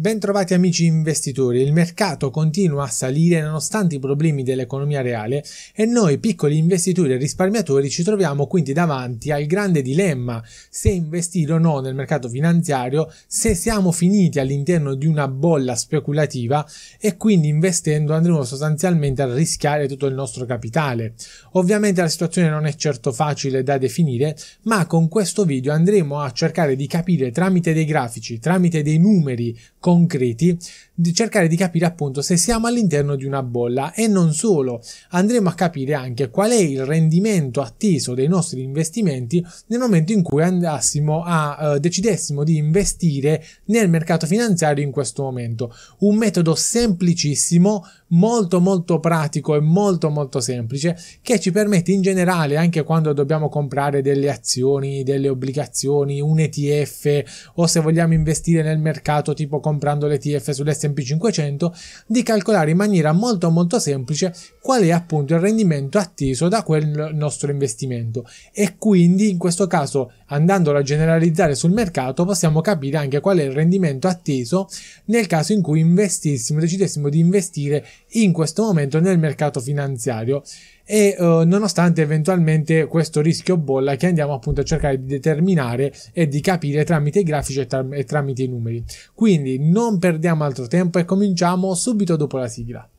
Bentrovati amici investitori, il mercato continua a salire nonostante i problemi dell'economia reale e noi piccoli investitori e risparmiatori ci troviamo quindi davanti al grande dilemma se investire o no nel mercato finanziario, se siamo finiti all'interno di una bolla speculativa e quindi investendo andremo sostanzialmente a rischiare tutto il nostro capitale. Ovviamente la situazione non è certo facile da definire, ma con questo video andremo a cercare di capire tramite dei grafici, tramite dei numeri, concreti di cercare di capire appunto se siamo all'interno di una bolla. E non solo andremo a capire anche qual è il rendimento atteso dei nostri investimenti nel momento in cui andassimo a uh, decidessimo di investire nel mercato finanziario in questo momento. Un metodo semplicissimo molto molto pratico e molto molto semplice che ci permette in generale anche quando dobbiamo comprare delle azioni delle obbligazioni un ETF o se vogliamo investire nel mercato tipo comprando l'ETF sull'S S&P 500 di calcolare in maniera molto molto semplice qual è appunto il rendimento atteso da quel nostro investimento. E quindi in questo caso andandolo a generalizzare sul mercato possiamo capire anche qual è il rendimento atteso nel caso in cui investissimo decidessimo di investire in questo momento nel mercato finanziario e uh, nonostante eventualmente questo rischio bolla che andiamo appunto a cercare di determinare e di capire tramite i grafici e, tra- e tramite i numeri. Quindi non perdiamo altro tempo e cominciamo subito dopo la sigla.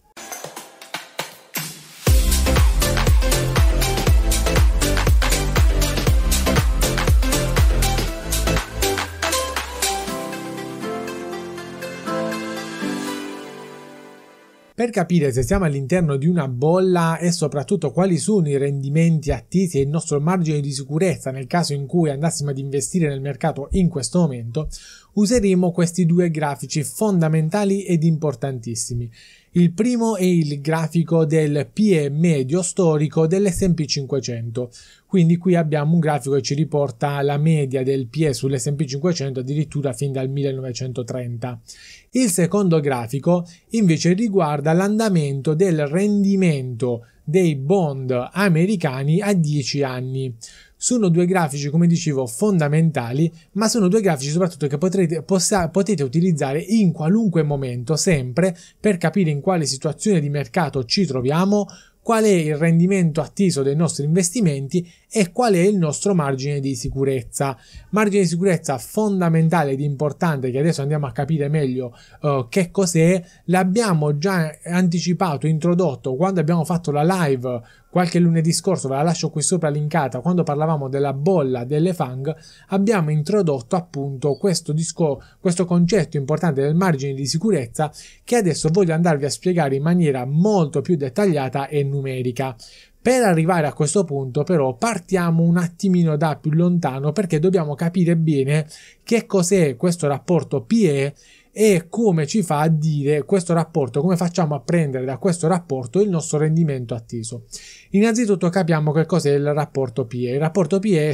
Per capire se siamo all'interno di una bolla e soprattutto quali sono i rendimenti attesi e il nostro margine di sicurezza nel caso in cui andassimo ad investire nel mercato in questo momento, useremo questi due grafici fondamentali ed importantissimi. Il primo è il grafico del PE medio storico dell'S&P 500. Quindi qui abbiamo un grafico che ci riporta la media del PE sull'S&P 500 addirittura fin dal 1930. Il secondo grafico invece riguarda l'andamento del rendimento dei bond americani a 10 anni. Sono due grafici, come dicevo, fondamentali, ma sono due grafici soprattutto che potrete, possa, potete utilizzare in qualunque momento, sempre, per capire in quale situazione di mercato ci troviamo, qual è il rendimento atteso dei nostri investimenti e qual è il nostro margine di sicurezza. Margine di sicurezza fondamentale ed importante che adesso andiamo a capire meglio uh, che cos'è, l'abbiamo già anticipato, introdotto quando abbiamo fatto la live qualche lunedì scorso, ve la lascio qui sopra linkata, quando parlavamo della bolla delle FANG, abbiamo introdotto appunto questo, disco, questo concetto importante del margine di sicurezza che adesso voglio andarvi a spiegare in maniera molto più dettagliata e numerica. Per arrivare a questo punto però partiamo un attimino da più lontano perché dobbiamo capire bene che cos'è questo rapporto PE e come ci fa a dire questo rapporto, come facciamo a prendere da questo rapporto il nostro rendimento atteso. Innanzitutto capiamo che cos'è il rapporto PE. Il rapporto PE è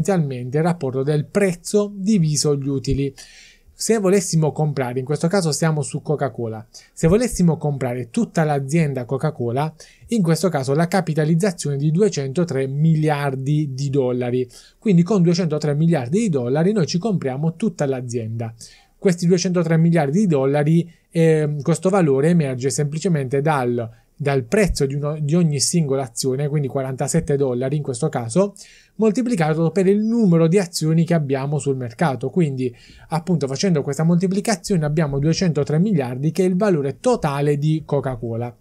Essenzialmente il rapporto del prezzo diviso gli utili. Se volessimo comprare, in questo caso siamo su Coca-Cola, se volessimo comprare tutta l'azienda Coca-Cola, in questo caso la capitalizzazione di 203 miliardi di dollari. Quindi con 203 miliardi di dollari noi ci compriamo tutta l'azienda. Questi 203 miliardi di dollari, eh, questo valore emerge semplicemente dal dal prezzo di, uno, di, ogni singola azione, quindi 47 dollari in questo caso, moltiplicato per il numero di azioni che abbiamo sul mercato. Quindi, appunto, facendo questa moltiplicazione abbiamo 203 miliardi che è il valore totale di Coca-Cola.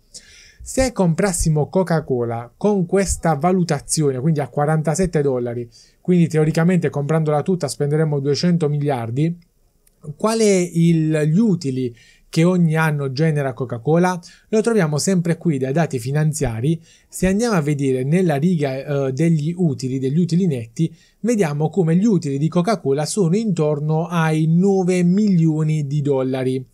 Se comprassimo Coca-Cola con questa valutazione, quindi a 47 dollari, quindi teoricamente comprandola tutta spenderemo 200 miliardi, qual è il, gli utili che ogni anno genera Coca-Cola lo troviamo sempre qui dai dati finanziari. Se andiamo a vedere nella riga eh, degli utili, degli utili netti, vediamo come gli utili di Coca-Cola sono intorno ai 9 milioni di dollari.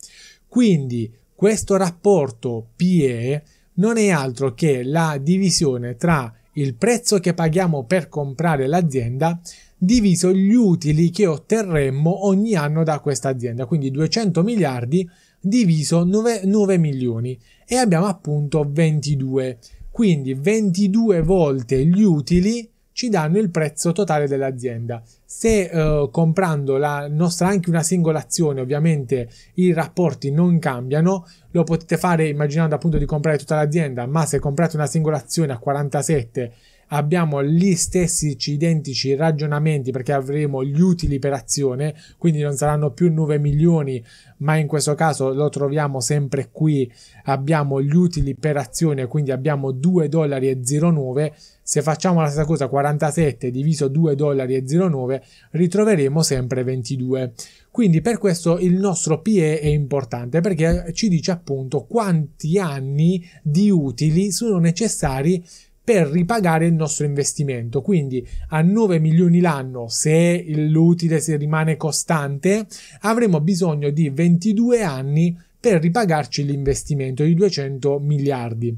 Quindi questo rapporto PE non è altro che la divisione tra il prezzo che paghiamo per comprare l'azienda diviso gli utili che otterremmo ogni anno da questa azienda, quindi 200 miliardi diviso 9, 9 milioni e abbiamo appunto 22. Quindi 22 volte gli utili ci danno il prezzo totale dell'azienda. Se eh, comprando la nostra anche una singola azione, ovviamente i rapporti non cambiano, lo potete fare immaginando appunto di comprare tutta l'azienda, ma se comprate una singola azione a 47 abbiamo gli stessi identici ragionamenti perché avremo gli utili per azione, quindi non saranno più 9 milioni, ma in questo caso lo troviamo sempre qui, abbiamo gli utili per azione, quindi abbiamo 2 dollari e 0,9. Se facciamo la stessa cosa 47 diviso 2 dollari e 0,9 ritroveremo sempre 22. Quindi per questo il nostro PE è importante perché ci dice appunto quanti anni di utili sono necessari per ripagare il nostro investimento. Quindi a 9 milioni l'anno, se l'utile se rimane costante, avremo bisogno di 22 anni per ripagarci l'investimento di 200 miliardi.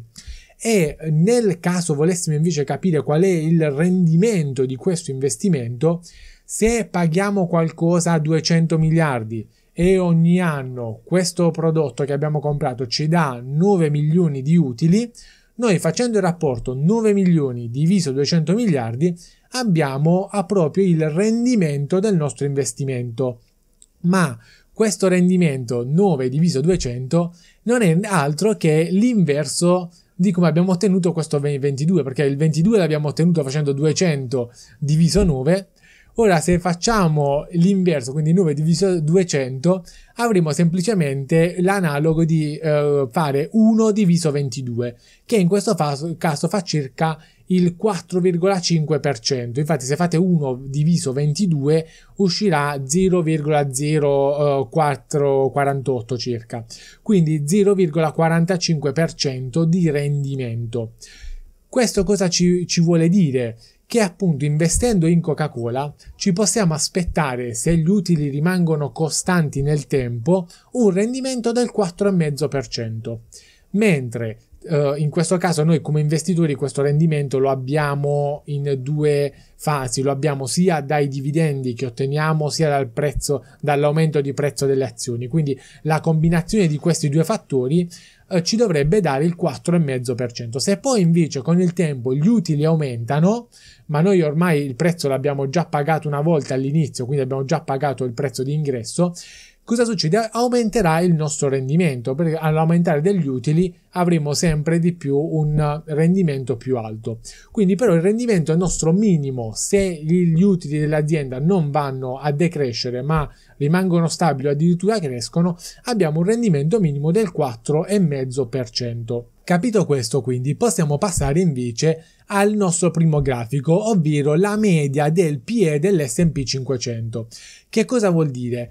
E nel caso volessimo invece capire qual è il rendimento di questo investimento, se paghiamo qualcosa a 200 miliardi e ogni anno questo prodotto che abbiamo comprato ci dà 9 milioni di utili, noi facendo il rapporto 9 milioni diviso 200 miliardi abbiamo a proprio il rendimento del nostro investimento. Ma questo rendimento 9 diviso 200 non è altro che l'inverso di come abbiamo ottenuto questo 22, perché il 22 l'abbiamo ottenuto facendo 200 diviso 9 Ora, se facciamo l'inverso, quindi 9 diviso 200, avremo semplicemente l'analogo di eh, fare 1 diviso 22, che in questo caso fa circa il 4,5%. Infatti, se fate 1 diviso 22 uscirà 0,0448 circa, quindi 0,45% di rendimento. Questo cosa ci, ci vuole dire? Che appunto investendo in Coca-Cola ci possiamo aspettare, se gli utili rimangono costanti nel tempo, un rendimento del 4,5%, mentre uh, in questo caso noi come investitori questo rendimento lo abbiamo in due fasi, lo abbiamo sia dai dividendi che otteniamo sia dal prezzo, dall'aumento di prezzo delle azioni. Quindi la combinazione di questi due fattori uh, ci dovrebbe dare il 4,5%. Se poi invece con il tempo gli utili aumentano, ma noi ormai il prezzo l'abbiamo già pagato una volta all'inizio, quindi abbiamo già pagato il prezzo di ingresso, cosa succede? Aumenterà il nostro rendimento, perché all'aumentare degli utili avremo sempre di più un rendimento più alto. Quindi però il rendimento è il nostro minimo se gli utili dell'azienda non vanno a decrescere ma rimangono stabili o addirittura crescono, abbiamo un rendimento minimo del 4,5%. Capito questo quindi possiamo passare invece al nostro primo grafico, ovvero la media del PE dell'S&P 500. Che cosa vuol dire?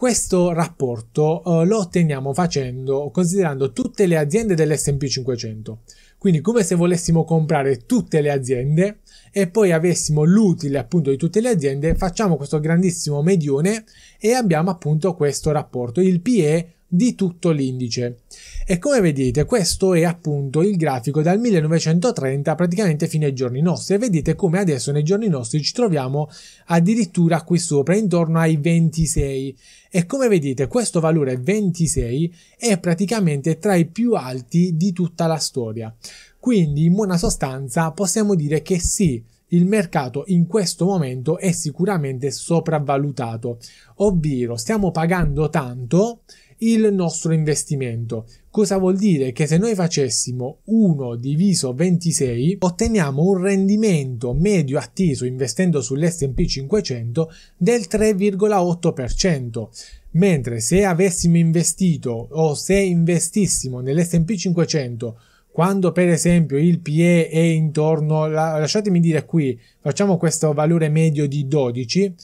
Questo rapporto uh, lo otteniamo facendo, considerando tutte le aziende dell'S&P 500. Quindi come se volessimo comprare tutte le aziende e poi avessimo l'utile appunto di tutte le aziende, facciamo questo grandissimo medione e abbiamo appunto questo rapporto, il PE di tutto l'indice. E come vedete questo è appunto il grafico dal 1930 praticamente fino ai giorni nostri e vedete come adesso nei giorni nostri ci troviamo addirittura qui sopra intorno ai 26 e come vedete questo valore 26 è praticamente tra i più alti di tutta la storia. Quindi in buona sostanza possiamo dire che sì, il mercato in questo momento è sicuramente sopravvalutato, ovvero stiamo pagando tanto il nostro investimento. Cosa vuol dire? Che se noi facessimo 1 diviso 26 otteniamo un rendimento medio atteso investendo sull'S&P 500 del 3,8%, mentre se avessimo investito o se investissimo nell'S&P 500 quando per esempio il PE è intorno, lasciatemi dire qui, facciamo questo valore medio di 12,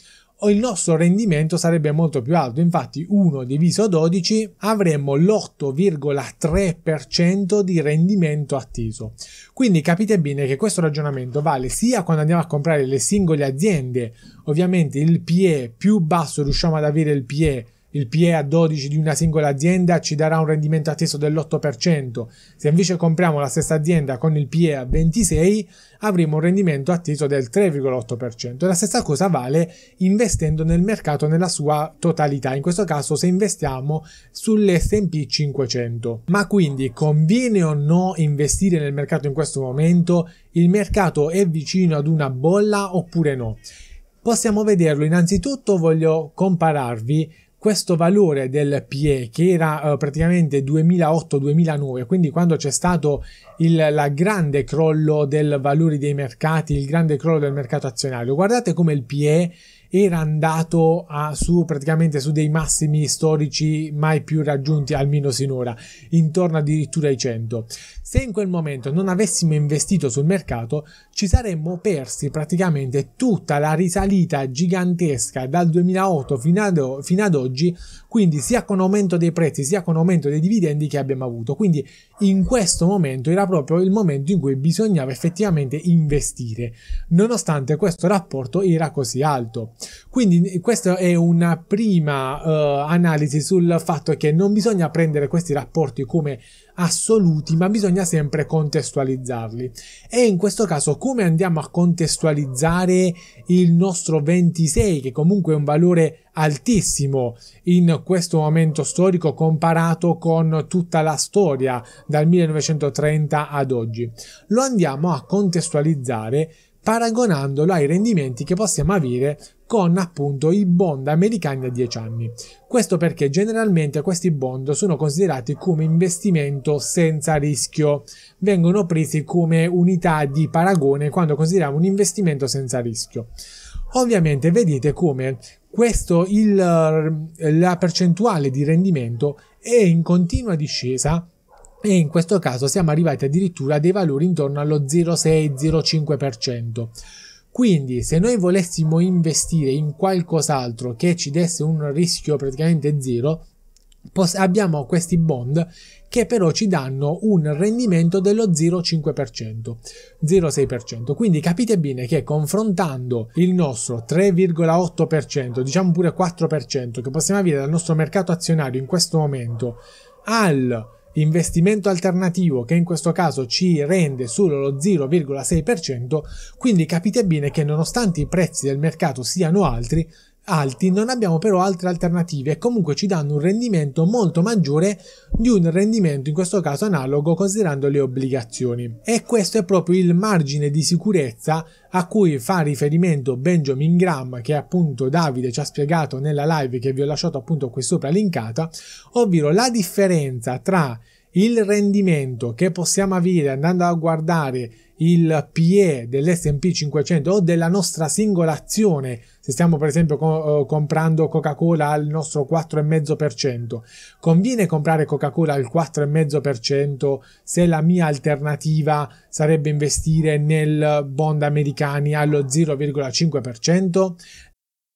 o il nostro rendimento sarebbe molto più alto. Infatti 1 diviso 12 avremmo l'8,3% di rendimento atteso. Quindi capite bene che questo ragionamento vale sia quando andiamo a comprare le singole aziende, ovviamente il PE più basso riusciamo ad avere il PE il PE a 12 di una singola azienda ci darà un rendimento atteso dell'8%. Se invece compriamo la stessa azienda con il PE a 26 avremo un rendimento atteso del 3,8%. E la stessa cosa vale investendo nel mercato nella sua totalità, in questo caso se investiamo sull'S&P 500. Ma quindi conviene o no investire nel mercato in questo momento? Il mercato è vicino ad una bolla oppure no? Possiamo vederlo innanzitutto voglio compararvi questo valore del PE che era uh, praticamente 2008-2009, quindi quando c'è stato il grande crollo del valore dei mercati, il grande crollo del mercato azionario, guardate come il PE era andato a, su praticamente su dei massimi storici mai più raggiunti almeno sinora, intorno addirittura ai 100. Se in quel momento non avessimo investito sul mercato, ci saremmo persi praticamente tutta la risalita gigantesca dal 2008 fino ad, fino ad oggi, quindi sia con aumento dei prezzi sia con aumento dei dividendi che abbiamo avuto. Quindi in questo momento era proprio il momento in cui bisognava effettivamente investire, nonostante questo rapporto era così alto. Quindi questa è una prima uh, analisi sul fatto che non bisogna prendere questi rapporti come assoluti, ma bisogna sempre contestualizzarli. E in questo caso come andiamo a contestualizzare il nostro 26, che comunque è un valore altissimo in questo momento storico comparato con tutta la storia dal 1930 ad oggi? Lo andiamo a contestualizzare paragonandolo ai rendimenti che possiamo avere con appunto i bond americani a 10 anni. Questo perché generalmente questi bond sono considerati come investimento senza rischio, vengono presi come unità di paragone quando consideriamo un investimento senza rischio. Ovviamente vedete come questo il, la percentuale di rendimento è in continua discesa e in questo caso siamo arrivati addirittura a dei valori intorno allo 0,6-0,5%. Quindi se noi volessimo investire in qualcos'altro che ci desse un rischio praticamente zero, abbiamo questi bond che però ci danno un rendimento dello 0,5%, 0,6%. Quindi capite bene che confrontando il nostro 3,8%, diciamo pure 4% che possiamo avere dal nostro mercato azionario in questo momento al investimento alternativo che in questo caso ci rende solo lo 0,6%, quindi capite bene che nonostante i prezzi del mercato siano altri, alti, non abbiamo però altre alternative e comunque ci danno un rendimento molto maggiore di un rendimento in questo caso analogo considerando le obbligazioni. E questo è proprio il margine di sicurezza a cui fa riferimento Benjamin Graham che appunto Davide ci ha spiegato nella live che vi ho lasciato appunto qui sopra linkata, ovvero la differenza tra il rendimento che possiamo avere andando a guardare il PE dell'SP 500 o della nostra singola azione, se stiamo per esempio co- eh, comprando Coca-Cola al nostro 4,5%, conviene comprare Coca-Cola al 4,5% se la mia alternativa sarebbe investire nel bond americani allo 0,5%?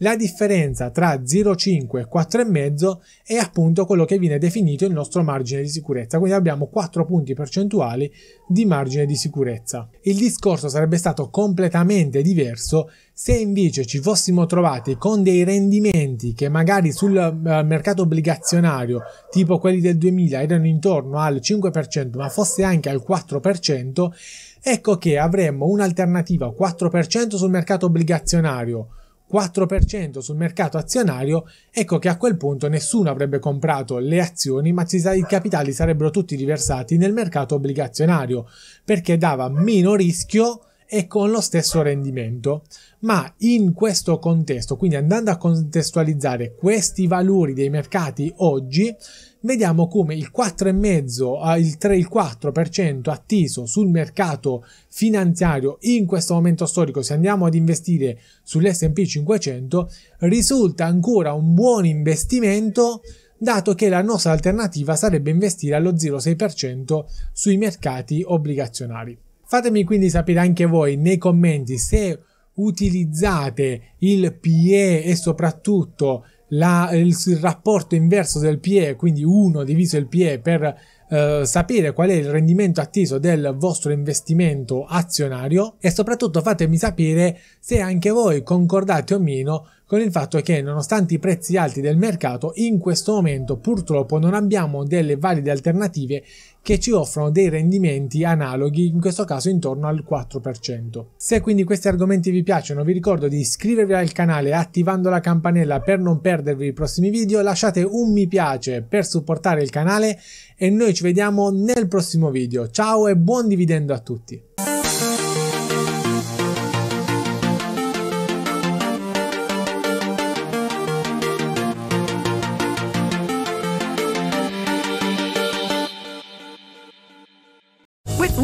La differenza tra 0,5 e 4,5 è appunto quello che viene definito il nostro margine di sicurezza, quindi abbiamo 4 punti percentuali di margine di sicurezza. Il discorso sarebbe stato completamente diverso se invece ci fossimo trovati con dei rendimenti che magari sul eh, mercato obbligazionario, tipo quelli del 2000, erano intorno al 5%, ma fosse anche al 4%, ecco che avremmo un'alternativa 4% sul mercato obbligazionario 4% sul mercato azionario, ecco che a quel punto nessuno avrebbe comprato le azioni, ma i capitali sarebbero tutti riversati nel mercato obbligazionario, perché dava meno rischio e con lo stesso rendimento. Ma in questo contesto, quindi andando a contestualizzare questi valori dei mercati oggi, vediamo come il 4,5, il 3, il 4% atteso sul mercato finanziario in questo momento storico, se andiamo ad investire sull'SP 500, risulta ancora un buon investimento dato che la nostra alternativa sarebbe investire allo 0,6% sui mercati obbligazionari. Fatemi quindi sapere anche voi nei commenti se utilizzate il PE e soprattutto la, il, il, rapporto inverso del PE, quindi 1 diviso il PE per eh, sapere qual è il rendimento atteso del vostro investimento azionario e soprattutto fatemi sapere se anche voi concordate o meno con il fatto che nonostante i prezzi alti del mercato in questo momento purtroppo non abbiamo delle valide alternative che ci offrono dei rendimenti analoghi, in questo caso intorno al 4%. Se quindi questi argomenti vi piacciono, vi ricordo di iscrivervi al canale attivando la campanella per non perdervi i prossimi video, lasciate un mi piace per supportare il canale e noi ci vediamo nel prossimo video. Ciao e buon dividendo a tutti!